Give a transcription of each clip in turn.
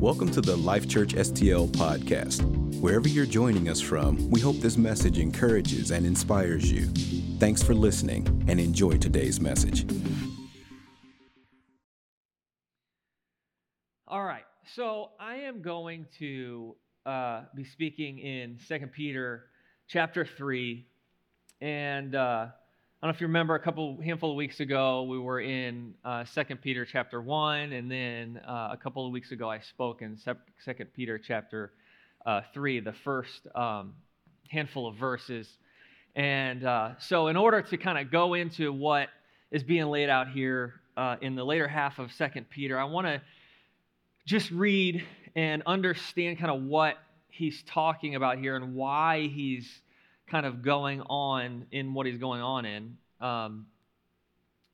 Welcome to the LifeChurch STL podcast. Wherever you're joining us from, we hope this message encourages and inspires you. Thanks for listening and enjoy today's message. All right, so I am going to uh, be speaking in Second Peter chapter 3. And uh, I don't know if you remember a couple handful of weeks ago we were in uh, Second Peter chapter one, and then uh, a couple of weeks ago I spoke in Second Peter chapter uh, three, the first um, handful of verses. And uh, so, in order to kind of go into what is being laid out here uh, in the later half of Second Peter, I want to just read and understand kind of what he's talking about here and why he's kind of going on in what he's going on in. Um,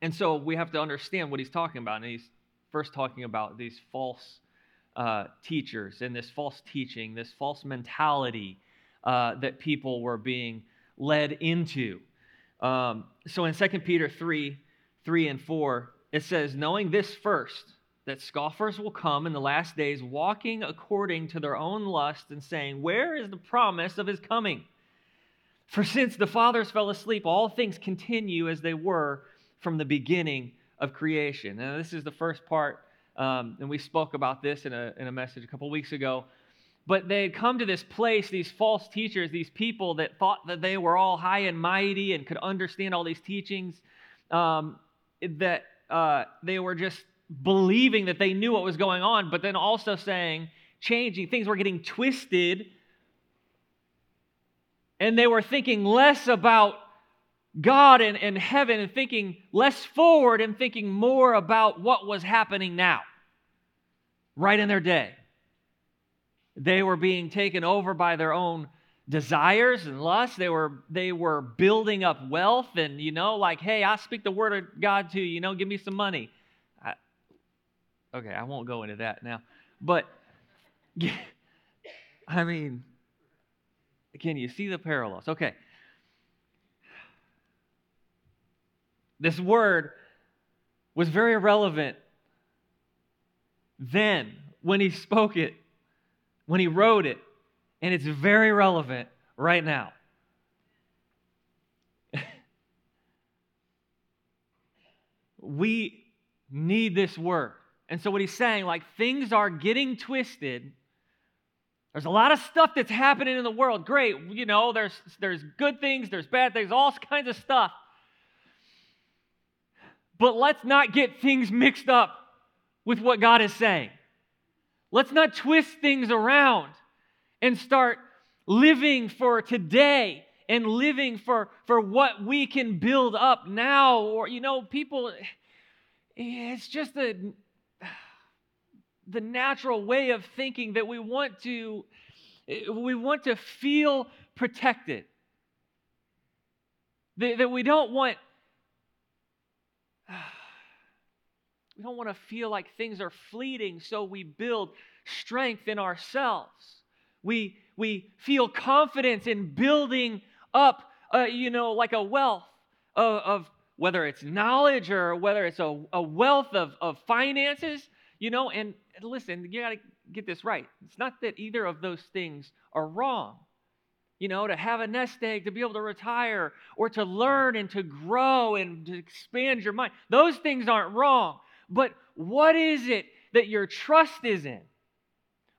and so we have to understand what he's talking about. And he's first talking about these false uh, teachers and this false teaching, this false mentality uh, that people were being led into. Um, so in 2 Peter 3 3 and 4, it says, Knowing this first, that scoffers will come in the last days, walking according to their own lust, and saying, Where is the promise of his coming? For since the fathers fell asleep, all things continue as they were from the beginning of creation. Now, this is the first part, um, and we spoke about this in a, in a message a couple weeks ago. But they had come to this place, these false teachers, these people that thought that they were all high and mighty and could understand all these teachings, um, that uh, they were just believing that they knew what was going on, but then also saying, changing, things were getting twisted and they were thinking less about God and, and heaven and thinking less forward and thinking more about what was happening now, right in their day. They were being taken over by their own desires and lusts. They were, they were building up wealth and, you know, like, hey, I speak the word of God to you, you know, give me some money. I, okay, I won't go into that now. But, I mean, can you see the parallels? Okay. This word was very relevant then when he spoke it, when he wrote it, and it's very relevant right now. we need this word. And so, what he's saying, like, things are getting twisted there's a lot of stuff that's happening in the world. Great, you know, there's, there's good things, there's bad things, all kinds of stuff. But let's not get things mixed up with what God is saying. Let's not twist things around and start living for today and living for, for what we can build up now. Or, you know, people, eh, it's just a the natural way of thinking that we want to we want to feel protected. That, that we don't want we don't want to feel like things are fleeting so we build strength in ourselves. We we feel confidence in building up uh, you know like a wealth of, of whether it's knowledge or whether it's a, a wealth of, of finances you know, and listen, you got to get this right. It's not that either of those things are wrong. You know, to have a nest egg, to be able to retire, or to learn and to grow and to expand your mind. Those things aren't wrong. But what is it that your trust is in?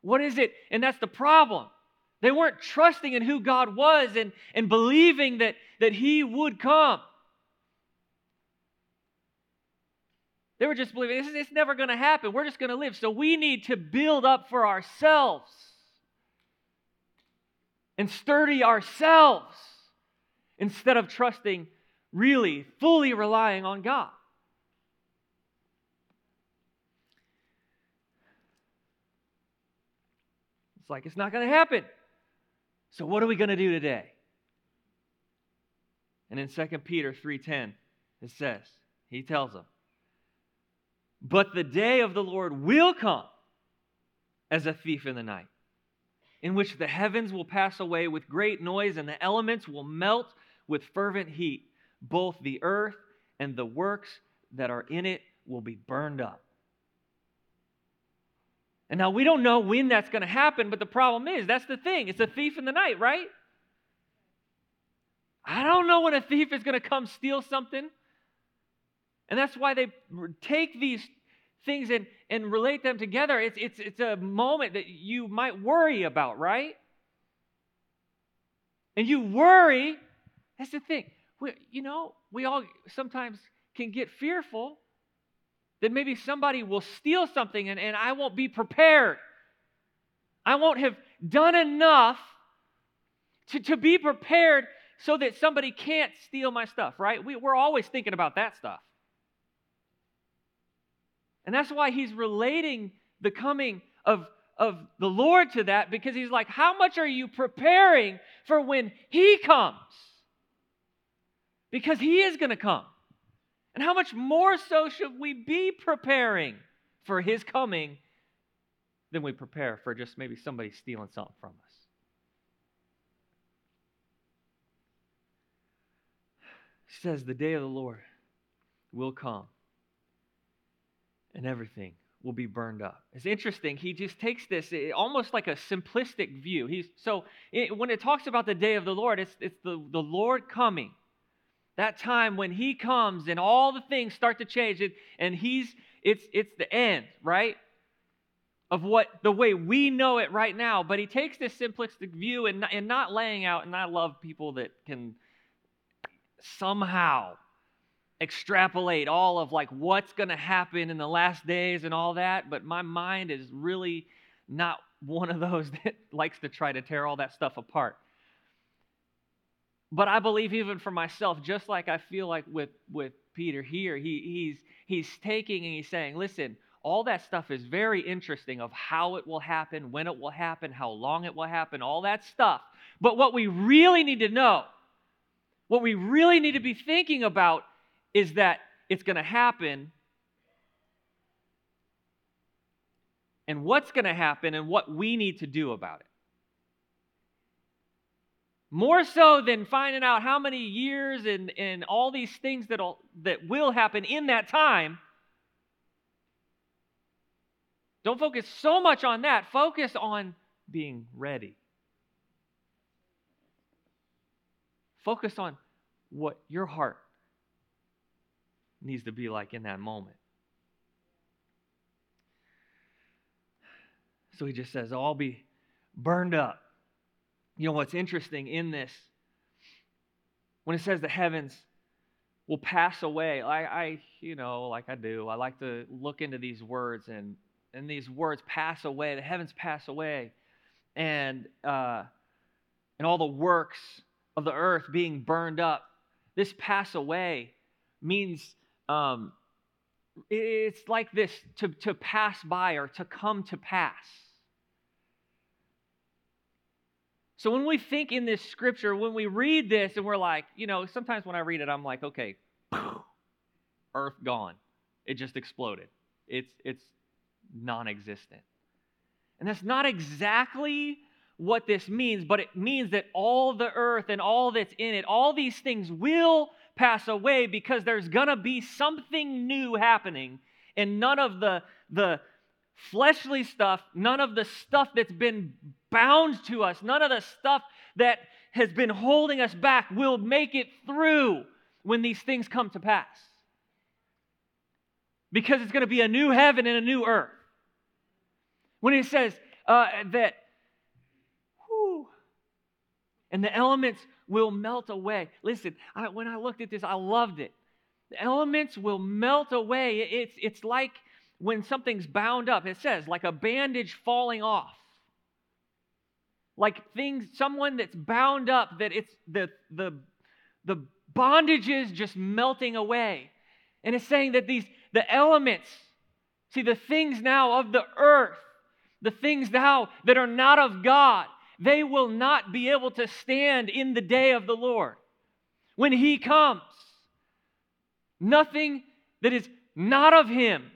What is it? And that's the problem. They weren't trusting in who God was and, and believing that, that He would come. They were just believing this is, it's never going to happen. We're just going to live. So we need to build up for ourselves and sturdy ourselves instead of trusting, really, fully relying on God. It's like it's not going to happen. So what are we going to do today? And in 2 Peter 3:10 it says, he tells them, but the day of the Lord will come as a thief in the night, in which the heavens will pass away with great noise and the elements will melt with fervent heat. Both the earth and the works that are in it will be burned up. And now we don't know when that's going to happen, but the problem is that's the thing. It's a thief in the night, right? I don't know when a thief is going to come steal something. And that's why they take these things and, and relate them together. It's, it's, it's a moment that you might worry about, right? And you worry, that's the thing. We, you know, we all sometimes can get fearful that maybe somebody will steal something and, and I won't be prepared. I won't have done enough to, to be prepared so that somebody can't steal my stuff, right? We, we're always thinking about that stuff. And that's why he's relating the coming of, of the Lord to that because he's like, How much are you preparing for when he comes? Because he is going to come. And how much more so should we be preparing for his coming than we prepare for just maybe somebody stealing something from us? Says, The day of the Lord will come and everything will be burned up. It's interesting. He just takes this it, almost like a simplistic view. He's so it, when it talks about the day of the Lord, it's it's the, the Lord coming. That time when he comes and all the things start to change it, and he's it's it's the end, right? Of what the way we know it right now. But he takes this simplistic view and, and not laying out, and I love people that can somehow extrapolate all of like what's going to happen in the last days and all that, but my mind is really not one of those that likes to try to tear all that stuff apart. But I believe even for myself, just like I feel like with, with Peter here, he, he's, he's taking and he's saying, listen, all that stuff is very interesting of how it will happen, when it will happen, how long it will happen, all that stuff. But what we really need to know, what we really need to be thinking about is that it's going to happen. And what's going to happen and what we need to do about it. More so than finding out how many years and, and all these things that'll, that will happen in that time. Don't focus so much on that. Focus on being ready. Focus on what your heart needs to be like in that moment. So he just says, I'll be burned up. You know what's interesting in this? When it says the heavens will pass away, I, I, you know, like I do, I like to look into these words and and these words pass away, the heavens pass away, and uh, and all the works of the earth being burned up. This pass away means um, it's like this to, to pass by or to come to pass. So when we think in this scripture, when we read this and we're like, you know, sometimes when I read it, I'm like, okay, earth gone. It just exploded. It's it's non-existent. And that's not exactly what this means, but it means that all the earth and all that's in it, all these things will pass away because there's going to be something new happening and none of the the fleshly stuff, none of the stuff that's been bound to us, none of the stuff that has been holding us back will make it through when these things come to pass. Because it's going to be a new heaven and a new earth. When he says uh, that, whew, and the elements will melt away. Listen, I, when I looked at this, I loved it. The elements will melt away. It's, it's like when something's bound up. It says, like a bandage falling off. Like things, someone that's bound up, that it's the, the, the bondages just melting away. And it's saying that these, the elements, see, the things now of the earth, the things now that are not of God, they will not be able to stand in the day of the Lord. When He comes, nothing that is not of Him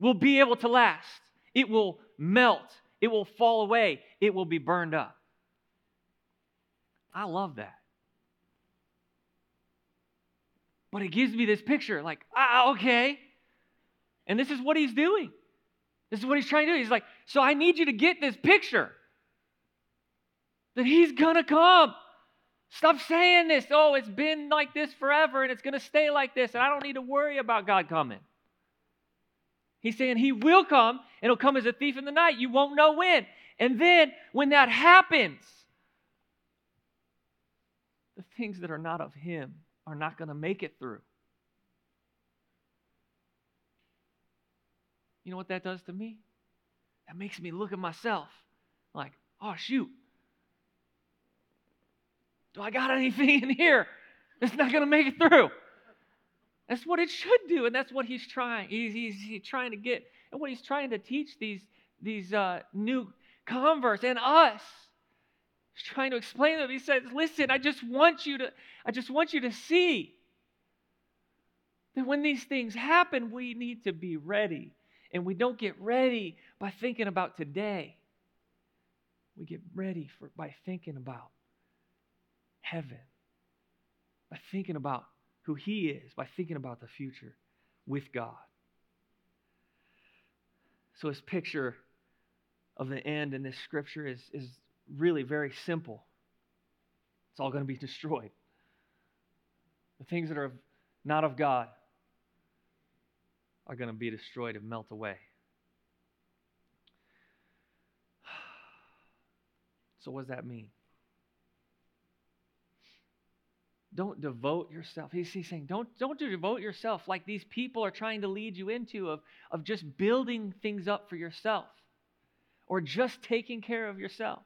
will be able to last. It will melt, it will fall away, it will be burned up. I love that. But it gives me this picture like, ah, okay. And this is what he's doing. This is what he's trying to do. He's like, so I need you to get this picture that he's going to come. Stop saying this. Oh, it's been like this forever and it's going to stay like this, and I don't need to worry about God coming. He's saying he will come and he'll come as a thief in the night. You won't know when. And then when that happens, the things that are not of him are not going to make it through. You know what that does to me? That makes me look at myself like, oh, shoot. Do I got anything in here that's not going to make it through? That's what it should do, and that's what he's trying. He's, he's, he's trying to get, and what he's trying to teach these, these uh, new converts and us. He's trying to explain to them. He says, "Listen, I just want you to, I just want you to see that when these things happen, we need to be ready, and we don't get ready by thinking about today. We get ready for by thinking about heaven, by thinking about who He is, by thinking about the future with God. So, his picture of the end in this scripture is, is really very simple. It's all going to be destroyed. The things that are not of God are going to be destroyed and melt away. So, what does that mean? Don't devote yourself. He's, he's saying, don't, don't devote yourself like these people are trying to lead you into of, of just building things up for yourself or just taking care of yourself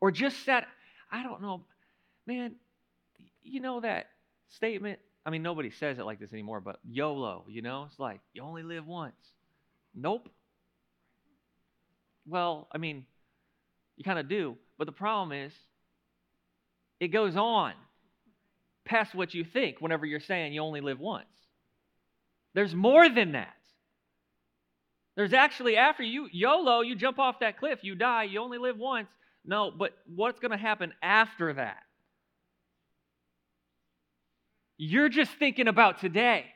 or just that, I don't know, man, you know that statement? I mean, nobody says it like this anymore, but YOLO, you know? It's like, you only live once. Nope. Well, I mean, you kind of do, but the problem is, it goes on past what you think whenever you're saying you only live once. There's more than that. There's actually, after you, YOLO, you jump off that cliff, you die, you only live once. No, but what's going to happen after that? You're just thinking about today.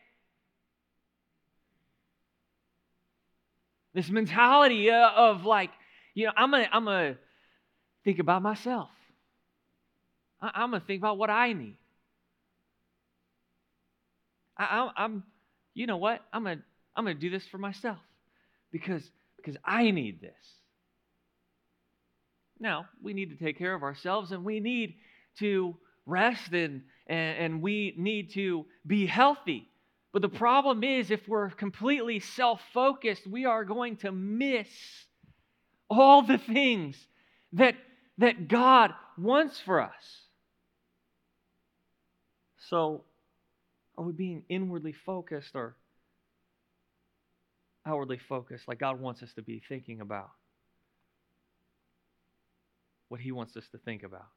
This mentality uh, of like, you know, I'm going to I'm going to think about myself. I'm going to think about what I need. I, am you know what? I'm gonna, I'm gonna do this for myself because, because I need this. Now, we need to take care of ourselves and we need to rest and, and, and we need to be healthy. But the problem is, if we're completely self focused, we are going to miss all the things that, that God wants for us. So, are we being inwardly focused or outwardly focused like God wants us to be thinking about? What He wants us to think about.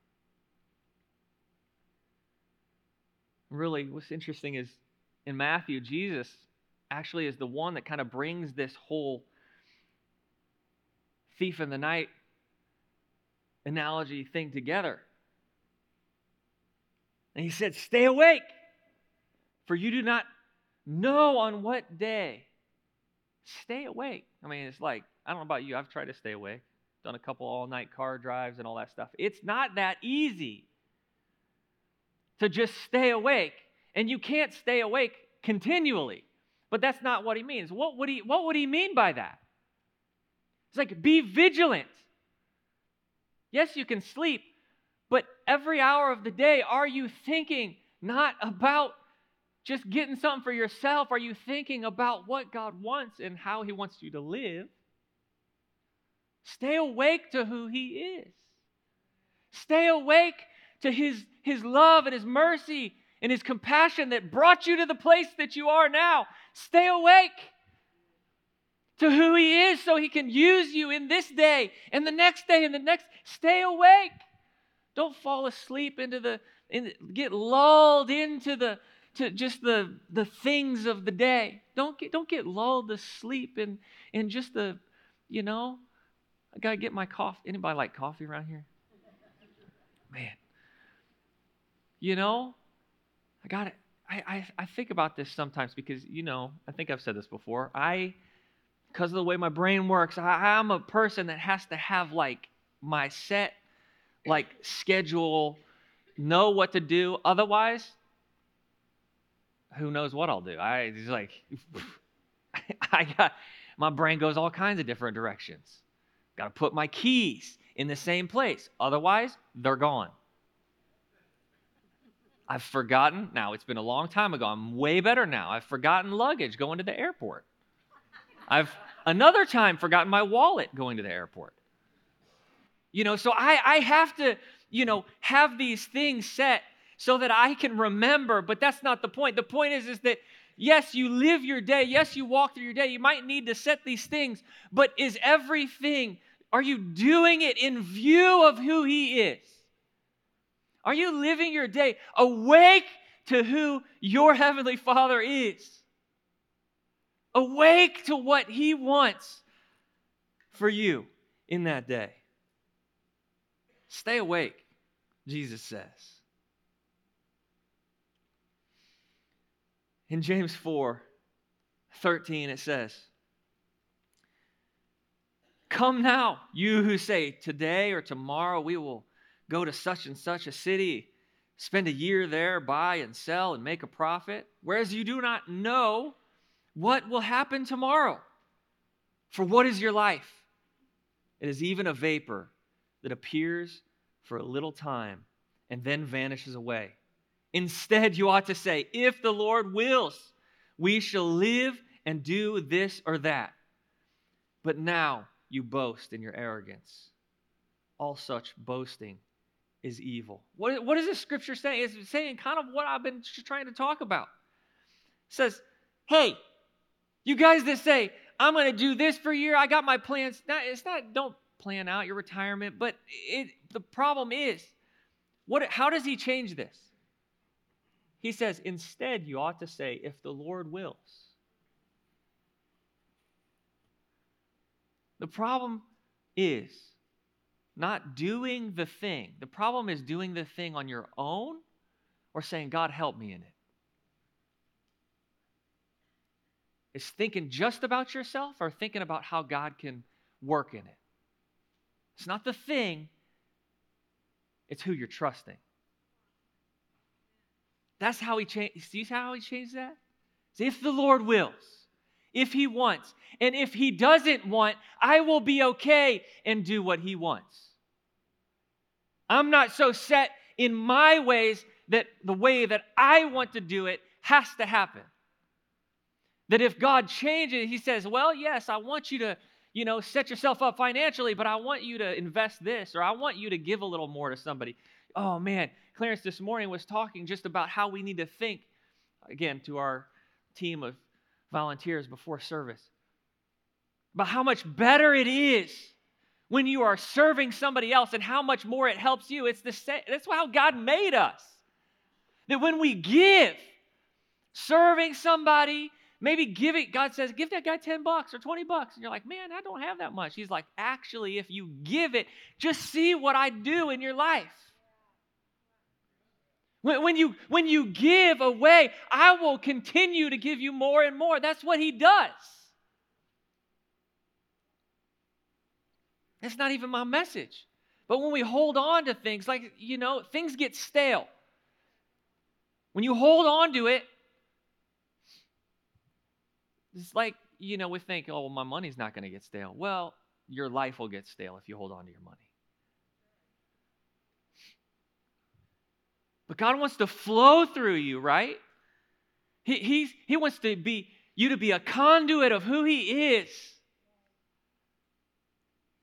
Really, what's interesting is in Matthew, Jesus actually is the one that kind of brings this whole thief in the night analogy thing together. And he said, Stay awake. For you do not know on what day. Stay awake. I mean, it's like, I don't know about you, I've tried to stay awake, done a couple all night car drives and all that stuff. It's not that easy to just stay awake. And you can't stay awake continually. But that's not what he means. What would he, what would he mean by that? It's like, be vigilant. Yes, you can sleep, but every hour of the day, are you thinking not about just getting something for yourself? Are you thinking about what God wants and how He wants you to live? Stay awake to who He is. Stay awake to His, his love and His mercy and His compassion that brought you to the place that you are now. Stay awake to who He is so He can use you in this day and the next day and the next. Stay awake. Don't fall asleep into the, in, get lulled into the, to just the, the things of the day. Don't get, don't get lulled to sleep in, in just the, you know, I got to get my coffee. Anybody like coffee around here? Man. You know, I got it. I, I, I think about this sometimes because, you know, I think I've said this before. I because of the way my brain works. I, I'm a person that has to have like my set like schedule, know what to do. Otherwise, who knows what I'll do? I just like I got my brain goes all kinds of different directions. Got to put my keys in the same place. Otherwise, they're gone. I've forgotten. Now, it's been a long time ago. I'm way better now. I've forgotten luggage going to the airport. I've another time forgotten my wallet going to the airport. You know, so I, I have to, you know, have these things set so that I can remember, but that's not the point. The point is, is that yes, you live your day, yes, you walk through your day. You might need to set these things, but is everything, are you doing it in view of who He is? Are you living your day awake to who your Heavenly Father is? Awake to what He wants for you in that day. Stay awake, Jesus says. In James 4 13, it says, Come now, you who say, Today or tomorrow we will go to such and such a city, spend a year there, buy and sell and make a profit, whereas you do not know what will happen tomorrow. For what is your life? It is even a vapor that appears for a little time and then vanishes away. Instead, you ought to say, If the Lord wills, we shall live and do this or that. But now you boast in your arrogance. All such boasting is evil. What, what is this scripture saying? It's saying kind of what I've been trying to talk about. It says, Hey, you guys that say, I'm going to do this for a year, I got my plans. Now, it's not, don't plan out your retirement. But it, the problem is, what, how does he change this? He says, instead, you ought to say, if the Lord wills. The problem is not doing the thing. The problem is doing the thing on your own or saying, God, help me in it. it. Is thinking just about yourself or thinking about how God can work in it? It's not the thing, it's who you're trusting. That's how he changed. See how he changed that? If the Lord wills, if he wants, and if he doesn't want, I will be okay and do what he wants. I'm not so set in my ways that the way that I want to do it has to happen. That if God changes, he says, Well, yes, I want you to you know, set yourself up financially, but I want you to invest this or I want you to give a little more to somebody. Oh man, Clarence this morning was talking just about how we need to think, again, to our team of volunteers before service, about how much better it is when you are serving somebody else and how much more it helps you. It's the same, that's how God made us. That when we give, serving somebody, Maybe give it, God says, give that guy 10 bucks or 20 bucks. And you're like, man, I don't have that much. He's like, actually, if you give it, just see what I do in your life. When, you, when you give away, I will continue to give you more and more. That's what he does. That's not even my message. But when we hold on to things, like, you know, things get stale. When you hold on to it, it's like, you know, we think, oh, well, my money's not going to get stale. Well, your life will get stale if you hold on to your money. But God wants to flow through you, right? He, he's, he wants to be you to be a conduit of who He is.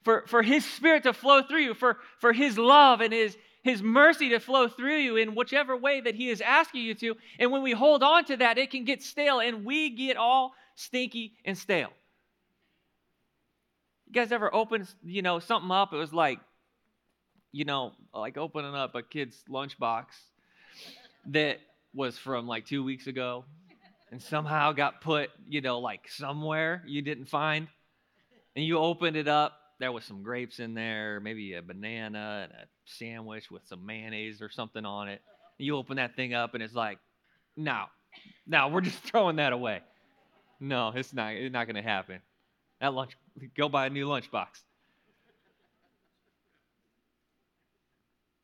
For, for His Spirit to flow through you, for, for His love and His, his mercy to flow through you in whichever way that He is asking you to. And when we hold on to that, it can get stale and we get all stinky, and stale. You guys ever open, you know, something up? It was like, you know, like opening up a kid's lunchbox that was from like two weeks ago and somehow got put, you know, like somewhere you didn't find. And you opened it up, there was some grapes in there, maybe a banana and a sandwich with some mayonnaise or something on it. And you open that thing up and it's like, no, no, we're just throwing that away. No, it's not. It's not going to happen. That lunch, go buy a new lunchbox.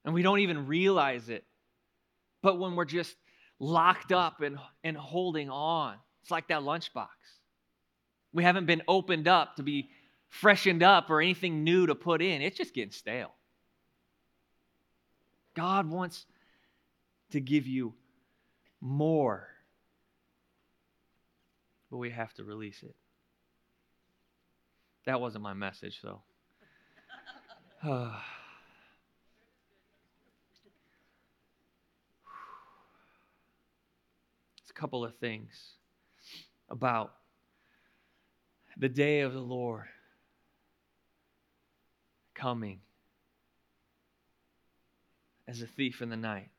And we don't even realize it. But when we're just locked up and, and holding on, it's like that lunchbox. We haven't been opened up to be freshened up or anything new to put in. It's just getting stale. God wants to give you more, but we have to release it. That wasn't my message, though. it's couple of things about the day of the Lord coming as a thief in the night.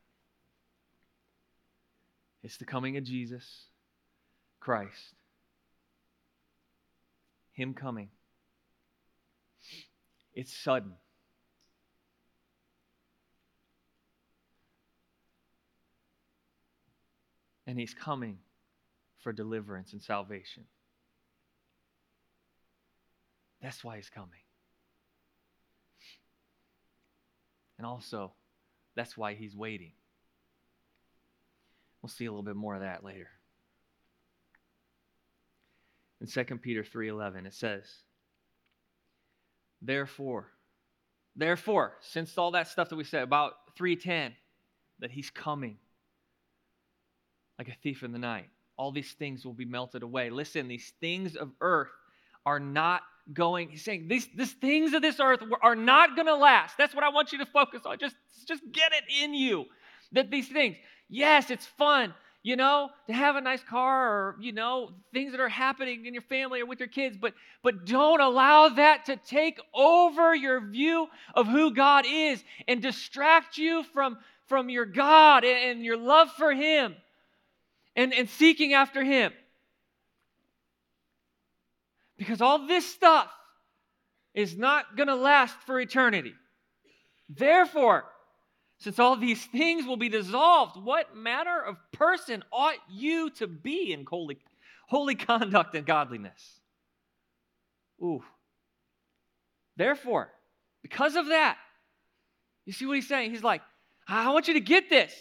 It's the coming of Jesus Christ. Him coming. It's sudden. And He's coming for deliverance and salvation. That's why He's coming. And also, that's why He's waiting. We'll see a little bit more of that later. In 2 Peter 3:11 it says, Therefore, therefore, since all that stuff that we said about 310, that he's coming like a thief in the night, all these things will be melted away. Listen, these things of earth are not going, he's saying, these, these things of this earth are not going to last. That's what I want you to focus on. Just, just get it in you that these things, yes, it's fun you know, to have a nice car or, you know, things that are happening in your family or with your kids, but but don't allow that to take over your view of who God is and distract you from from your God and, and your love for him and, and seeking after him. Because all this stuff is not going to last for eternity. Therefore, since all these things will be dissolved, what manner of person ought you to be in holy, holy conduct and godliness? Ooh. Therefore, because of that, you see what he's saying? He's like, I want you to get this.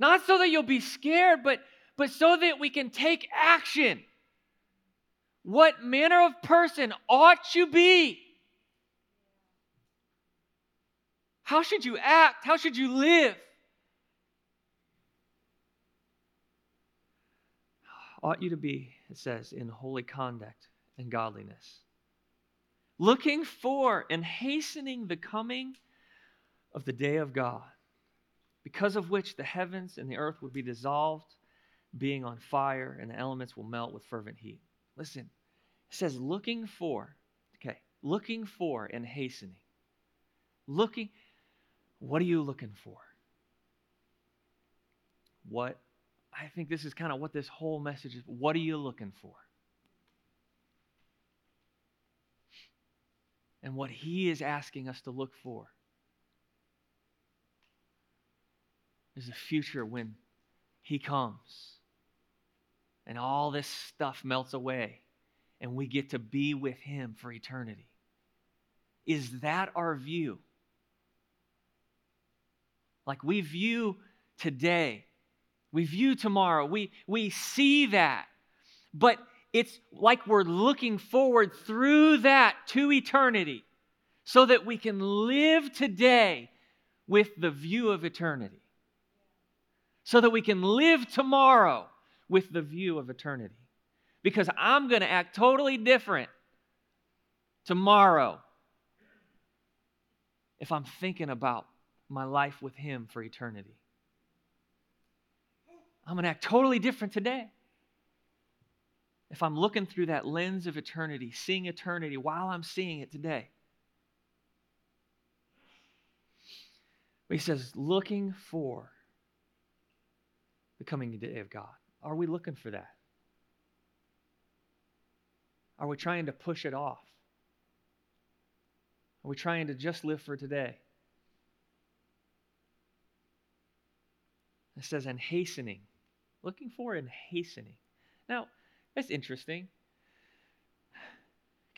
Not so that you'll be scared, but, but so that we can take action. What manner of person ought you be? How should you act? How should you live? Ought you to be, it says, in holy conduct and godliness, looking for and hastening the coming of the day of God, because of which the heavens and the earth would be dissolved, being on fire, and the elements will melt with fervent heat. Listen, it says, looking for, okay, looking for and hastening. Looking, what are you looking for? What, I think this is kind of what this whole message is. What are you looking for? And what he is asking us to look for is a future when he comes and all this stuff melts away and we get to be with him for eternity. Is that our view? Like we view today, we view tomorrow, we, we see that. But it's like we're looking forward through that to eternity so that we can live today with the view of eternity. So that we can live tomorrow with the view of eternity. Because I'm going to act totally different tomorrow if I'm thinking about my life with Him for eternity. I'm going to act totally different today. If I'm looking through that lens of eternity, seeing eternity while I'm seeing it today. But he says, looking for the coming day of God. Are we looking for that? Are we trying to push it off? Are we trying to just live for today? It says, and hastening. Looking for and hastening. Now, that's interesting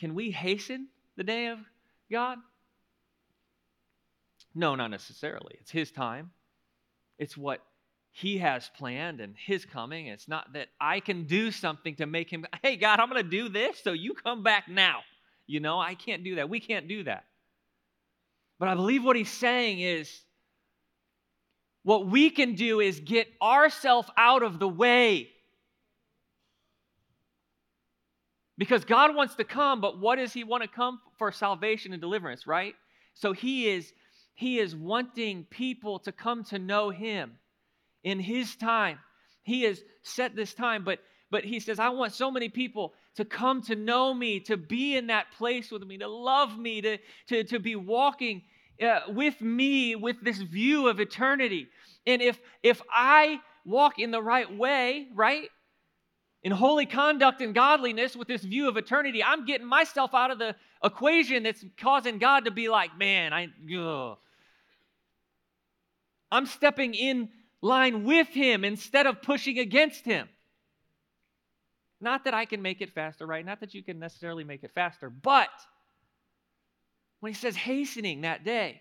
can we hasten the day of God? No, not necessarily. It's His time, it's what He has planned and His coming. It's not that I can do something to make Him, hey, God, I'm going to do this, so you come back now. You know, I can't do that. We can't do that. But I believe what He's saying is, what we can do is get ourselves out of the way. Because God wants to come, but what does He want to come for salvation and deliverance, right? So He is He is wanting people to come to know Him in His time. He has set this time, but but He says, I want so many people to come to know me, to be in that place with me, to love me, to, to, to be walking uh, with me with this view of eternity. And if if I walk in the right way, right? In holy conduct and godliness with this view of eternity, I'm getting myself out of the equation that's causing God to be like, man, I ugh. I'm stepping in line with him instead of pushing against him. Not that I can make it faster, right? Not that you can necessarily make it faster, but when he says hastening that day,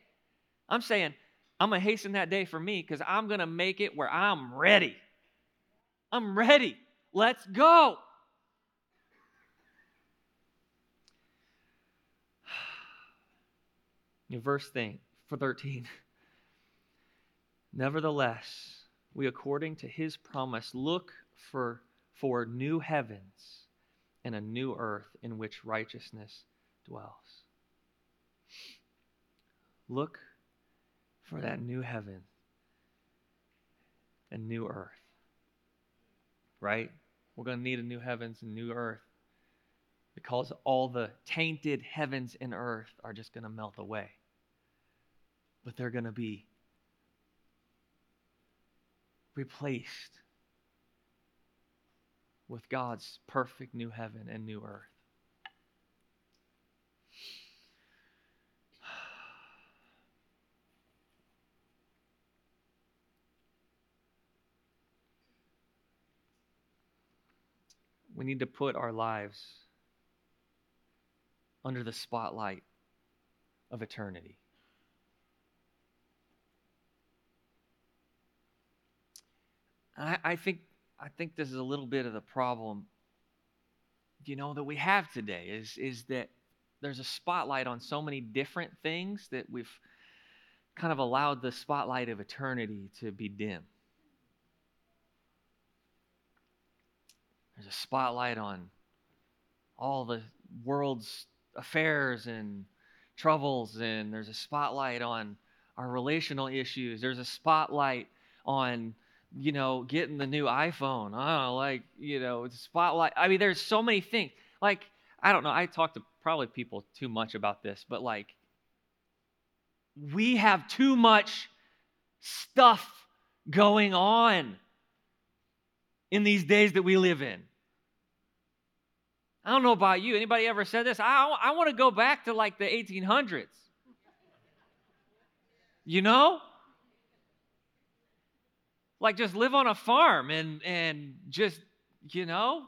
I'm saying, I'm going to hasten that day for me because I'm going to make it where I'm ready. I'm ready. Let's go. Your verse thing for 13. Nevertheless, we according to his promise look for for new heavens and a new earth in which righteousness dwells. Look for that new heaven and new earth. Right? We're going to need a new heavens and new earth because all the tainted heavens and earth are just going to melt away. But they're going to be replaced with God's perfect new heaven and new earth. We need to put our lives under the spotlight of eternity. I, I think I think this is a little bit of the problem, you know, that we have today is, is that there's a spotlight on so many different things that we've kind of allowed the spotlight of eternity to be dim. There's a spotlight on all the world's affairs and troubles, and there's a spotlight on our relational issues. There's a spotlight on you know, getting the new iPhone. I don't know, like, you know, spotlight. I mean, there's so many things. Like, I don't know. I talk to probably people too much about this, but like, we have too much stuff going on in these days that we live in. I don't know about you. Anybody ever said this? I, I want to go back to like the 1800s. You know? Like just live on a farm and and just you know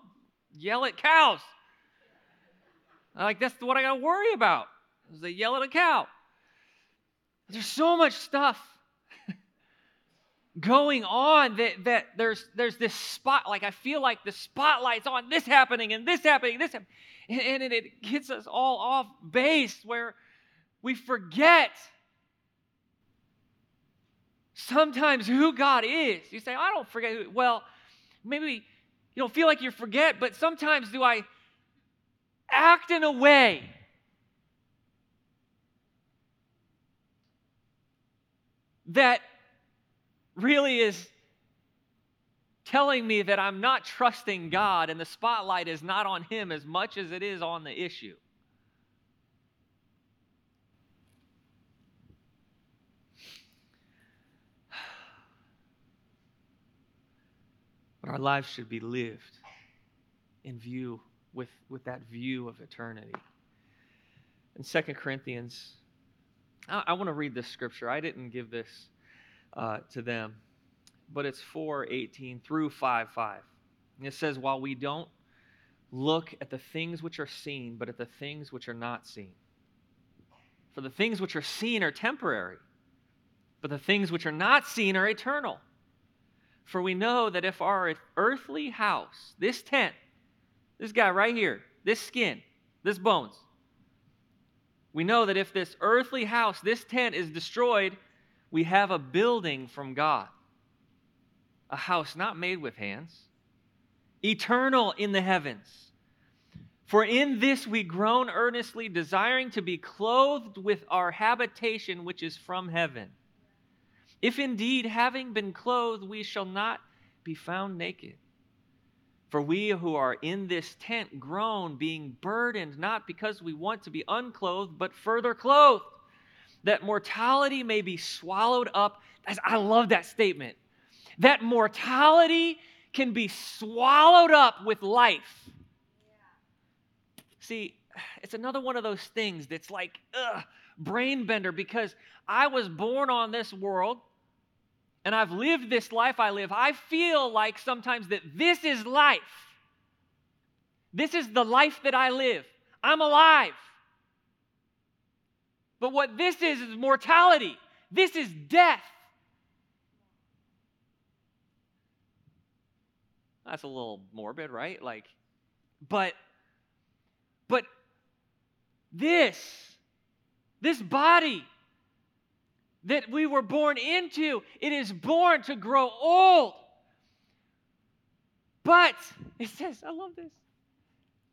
yell at cows. Like that's what i got to worry about is they yell at a cow. There's so much stuff going on that that there's there's this spot like i feel like the spotlight's on this happening and this happening this happening, and, and it gets us all off base where we forget sometimes who God is. You say, I don't forget. Who. Well, maybe you don't feel like you forget, but sometimes do I act in a way that really is telling me that I'm not trusting God and the spotlight is not on Him as much as it is on the issue. Our lives should be lived in view with, with that view of eternity. In 2 Corinthians, I, I want to read this scripture. I didn't give this uh, to them, but it's 4 18 through 5 5. And it says, While we don't look at the things which are seen, but at the things which are not seen. For the things which are seen are temporary, but the things which are not seen are eternal. For we know that if our earthly house, this tent, this guy right here, this skin, this bones, we know that if this earthly house, this tent is destroyed, we have a building from God, a house not made with hands, eternal in the heavens. For in this we groan earnestly, desiring to be clothed with our habitation which is from heaven. If indeed, having been clothed, we shall not be found naked. For we who are in this tent groan, being burdened, not because we want to be unclothed, but further clothed, that mortality may be swallowed up. I love that statement. That mortality can be swallowed up with life. See, it's another one of those things that's like, ugh, brain bender because I was born on this world and I've lived this life I live, I feel like sometimes that this is life. This is the life that I live. I'm alive. But what this is is mortality. This is death. That's a little morbid, right? Like but but this this body that we were born into. It is born to grow old. But it says, I love this,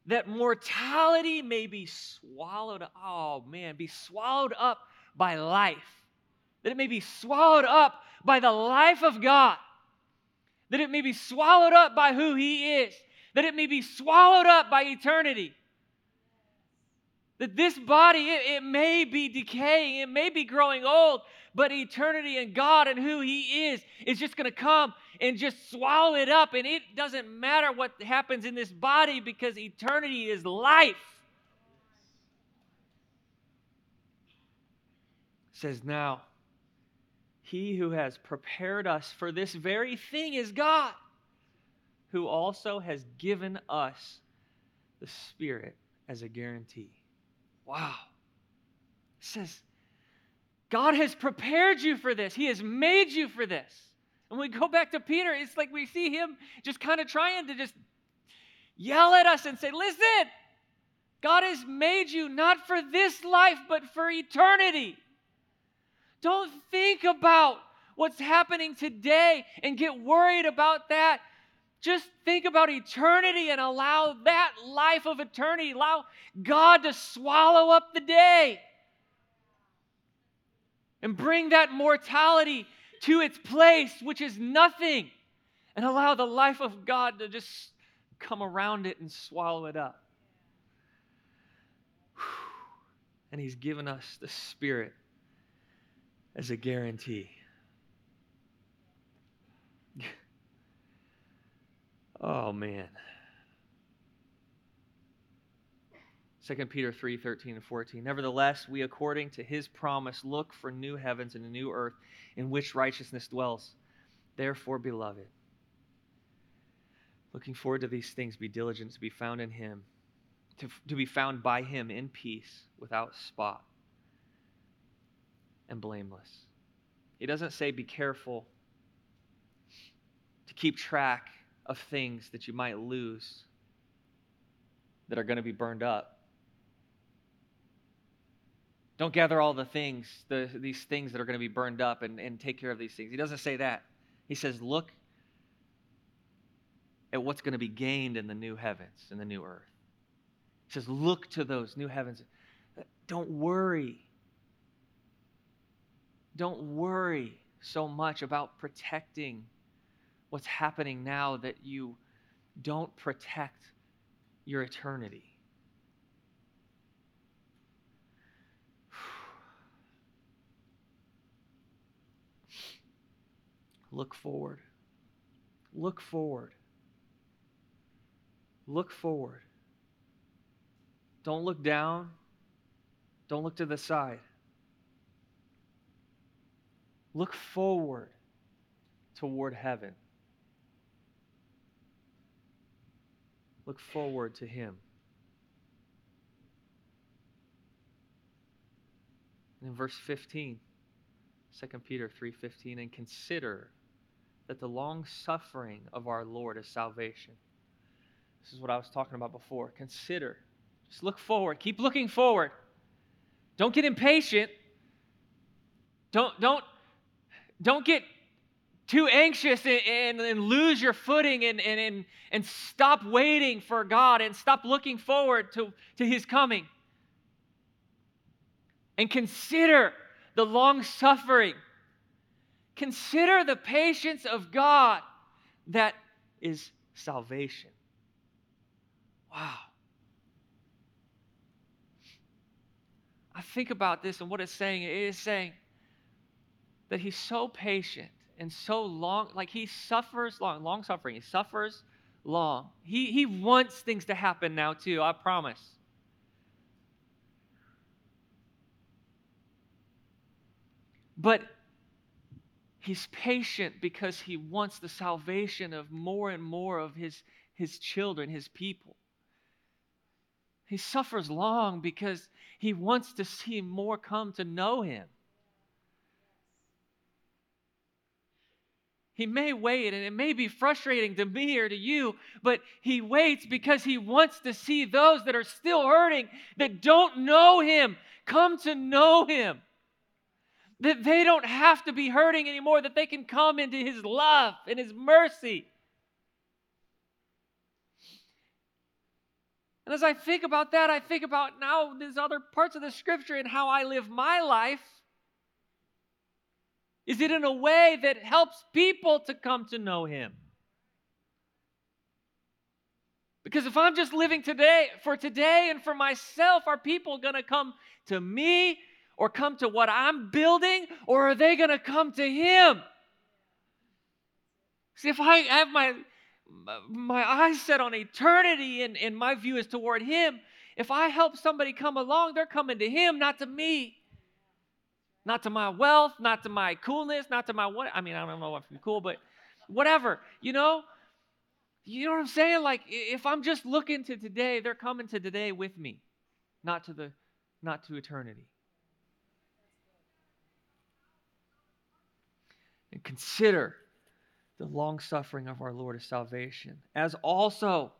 that mortality may be swallowed, oh man, be swallowed up by life. That it may be swallowed up by the life of God. That it may be swallowed up by who He is. That it may be swallowed up by eternity. That this body, it, it may be decaying, it may be growing old, but eternity and God and who He is is just going to come and just swallow it up. And it doesn't matter what happens in this body because eternity is life. It says now, He who has prepared us for this very thing is God, who also has given us the Spirit as a guarantee. Wow. It says, God has prepared you for this. He has made you for this. And we go back to Peter, it's like we see him just kind of trying to just yell at us and say, Listen, God has made you not for this life, but for eternity. Don't think about what's happening today and get worried about that. Just think about eternity and allow that life of eternity, allow God to swallow up the day and bring that mortality to its place, which is nothing, and allow the life of God to just come around it and swallow it up. And He's given us the Spirit as a guarantee. Oh, man. 2 Peter 3 13 and 14. Nevertheless, we, according to his promise, look for new heavens and a new earth in which righteousness dwells. Therefore, beloved, looking forward to these things, be diligent to be found in him, to, to be found by him in peace, without spot, and blameless. He doesn't say, be careful to keep track of things that you might lose that are going to be burned up. Don't gather all the things, the, these things that are going to be burned up, and, and take care of these things. He doesn't say that. He says, look at what's going to be gained in the new heavens and the new earth. He says, look to those new heavens. Don't worry. Don't worry so much about protecting what's happening now that you don't protect your eternity. Look forward. Look forward. Look forward. Don't look down. Don't look to the side. Look forward toward heaven. Look forward to Him. And In verse 15, 2 Peter 3:15, and consider that the long suffering of our Lord is salvation. This is what I was talking about before. Consider. Just look forward. Keep looking forward. Don't get impatient. Don't don't don't get too anxious and, and, and, lose your footing and, and, and, and stop waiting for God and stop looking forward to, to His coming. And consider the long suffering. Consider the patience of God that is salvation. Wow. I think about this and what it's saying. It is saying that He's so patient and so long, like he suffers long, long suffering. He suffers long. He, he wants things to happen now, too, I promise. But he's patient because he wants the salvation of more and more of his, his children, his people. He suffers long because he wants to see more come to know him. He may wait, and it may be frustrating to me or to you, but He waits because He wants to see those that are still hurting, that don't know Him, come to know Him. That they don't have to be hurting anymore, that they can come into His love and His mercy. And as I think about that, I think about now these other parts of the scripture and how I live my life. Is it in a way that helps people to come to know Him? Because if I'm just living today for today and for myself, are people going to come to me or come to what I'm building or are they going to come to Him? See, if I have my my eyes set on eternity and, and my view is toward Him, if I help somebody come along, they're coming to Him, not to me not to my wealth, not to my coolness, not to my what. I mean, I don't know if I'm cool, but whatever, you know? You know what I'm saying? Like, if I'm just looking to today, they're coming to today with me, not to the, not to eternity. Consider the long suffering of our Lord of salvation, as also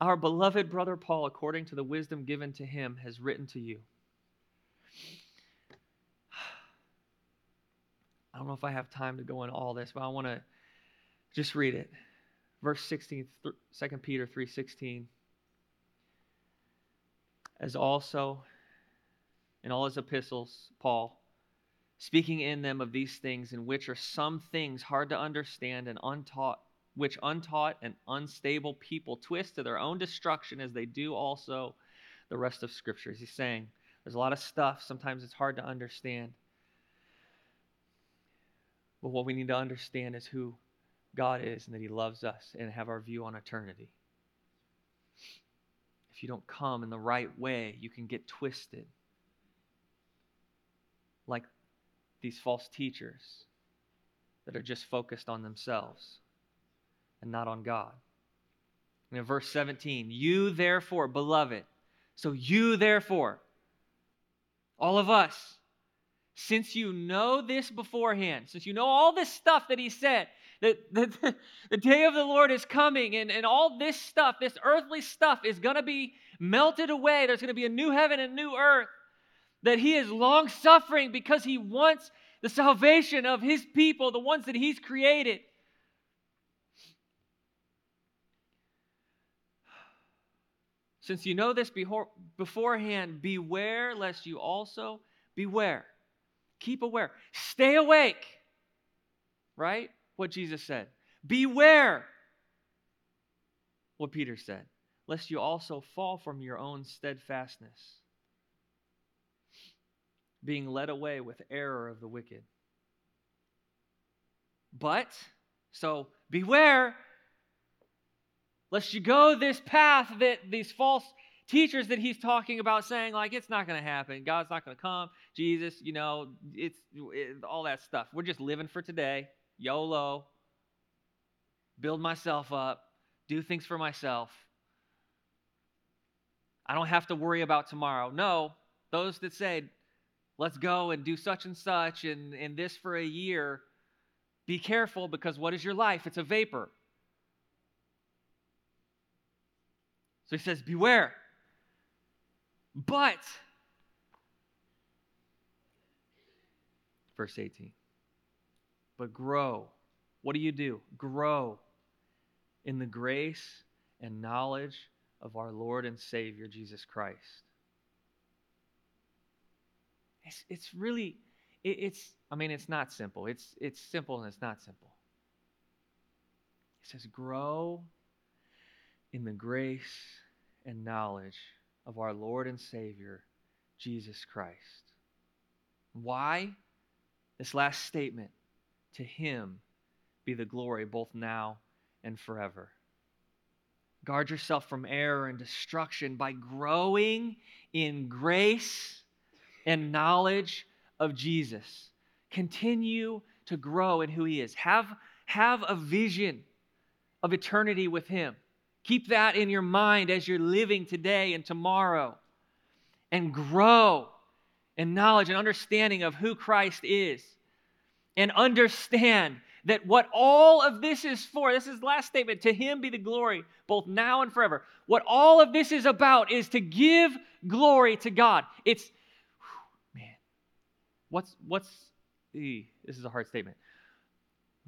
our beloved brother Paul, according to the wisdom given to him, has written to you. I don't know if I have time to go into all this, but I want to just read it. Verse 16, 2 Peter 3:16. As also in all his epistles, Paul, speaking in them of these things, in which are some things hard to understand and untaught, which untaught and unstable people twist to their own destruction as they do also the rest of scriptures. He's saying there's a lot of stuff, sometimes it's hard to understand. But what we need to understand is who God is and that He loves us and have our view on eternity. If you don't come in the right way, you can get twisted. Like these false teachers that are just focused on themselves and not on God. And in verse 17, you therefore, beloved, so you therefore, all of us, since you know this beforehand, since you know all this stuff that he said, that, that the day of the Lord is coming and, and all this stuff, this earthly stuff is going to be melted away. There's going to be a new heaven and new earth. That he is long suffering because he wants the salvation of his people, the ones that he's created. Since you know this beforehand, beware lest you also beware. Keep aware. Stay awake. Right? What Jesus said. Beware. What Peter said. Lest you also fall from your own steadfastness, being led away with error of the wicked. But, so beware, lest you go this path that these false teachers that he's talking about saying like it's not going to happen. God's not going to come. Jesus you know it's it, all that stuff. We're just living for today. Yolo. Build myself up. Do things for myself. I don't have to worry about tomorrow. No, those that say, let's go and do such and such and, and this for a year, be careful because what is your life? It's a vapor. So he says, Beware. But, verse 18, but grow. What do you do? Grow in the grace and knowledge of our Lord and Savior, Jesus Christ. It's, it's really, it, it's, I mean, it's not simple. It's, it's simple and it's not simple. It says, grow in the grace and knowledge of our Lord and Savior, Jesus Christ. Why? This last statement to Him be the glory both now and forever. Guard yourself from error and destruction by growing in grace and knowledge of Jesus. Continue to grow in who He is. Have, have a vision of eternity with Him. Keep that in your mind as you're living today and tomorrow. And grow in knowledge and understanding of who Christ is. And understand that what all of this is for, this is last statement, to him be the glory both now and forever. What all of this is about is to give glory to God. It's, what's, what's, this is a hard statement.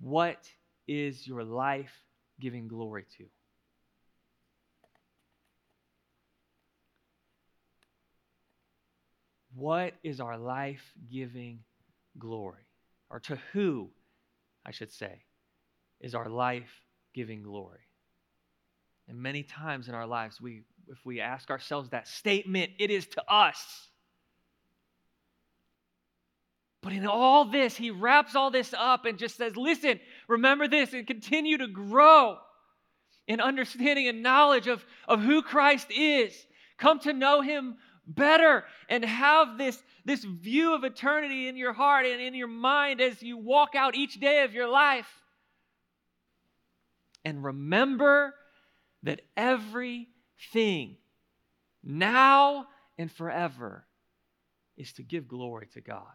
What is your life giving glory to? What is our life giving glory? Or to who, I should say, is our life giving glory? And many times in our lives, we, if we ask ourselves that statement, it is to us. But in all this, he wraps all this up and just says, listen, remember this and continue to grow in understanding and knowledge of, of who Christ is. Come to know him better and have this, this view of eternity in your heart and in your mind as you walk out each day of your life. And remember that everything now and forever is to give glory to God.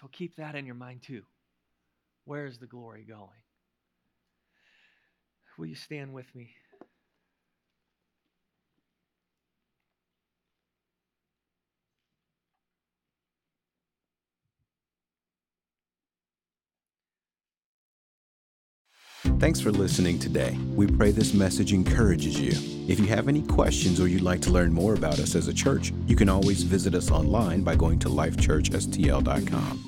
So keep that in your mind too. Where is the glory going? Will you stand with me? Thanks for listening today. We pray this message encourages you. If you have any questions or you'd like to learn more about us as a church, you can always visit us online by going to lifechurchstl.com.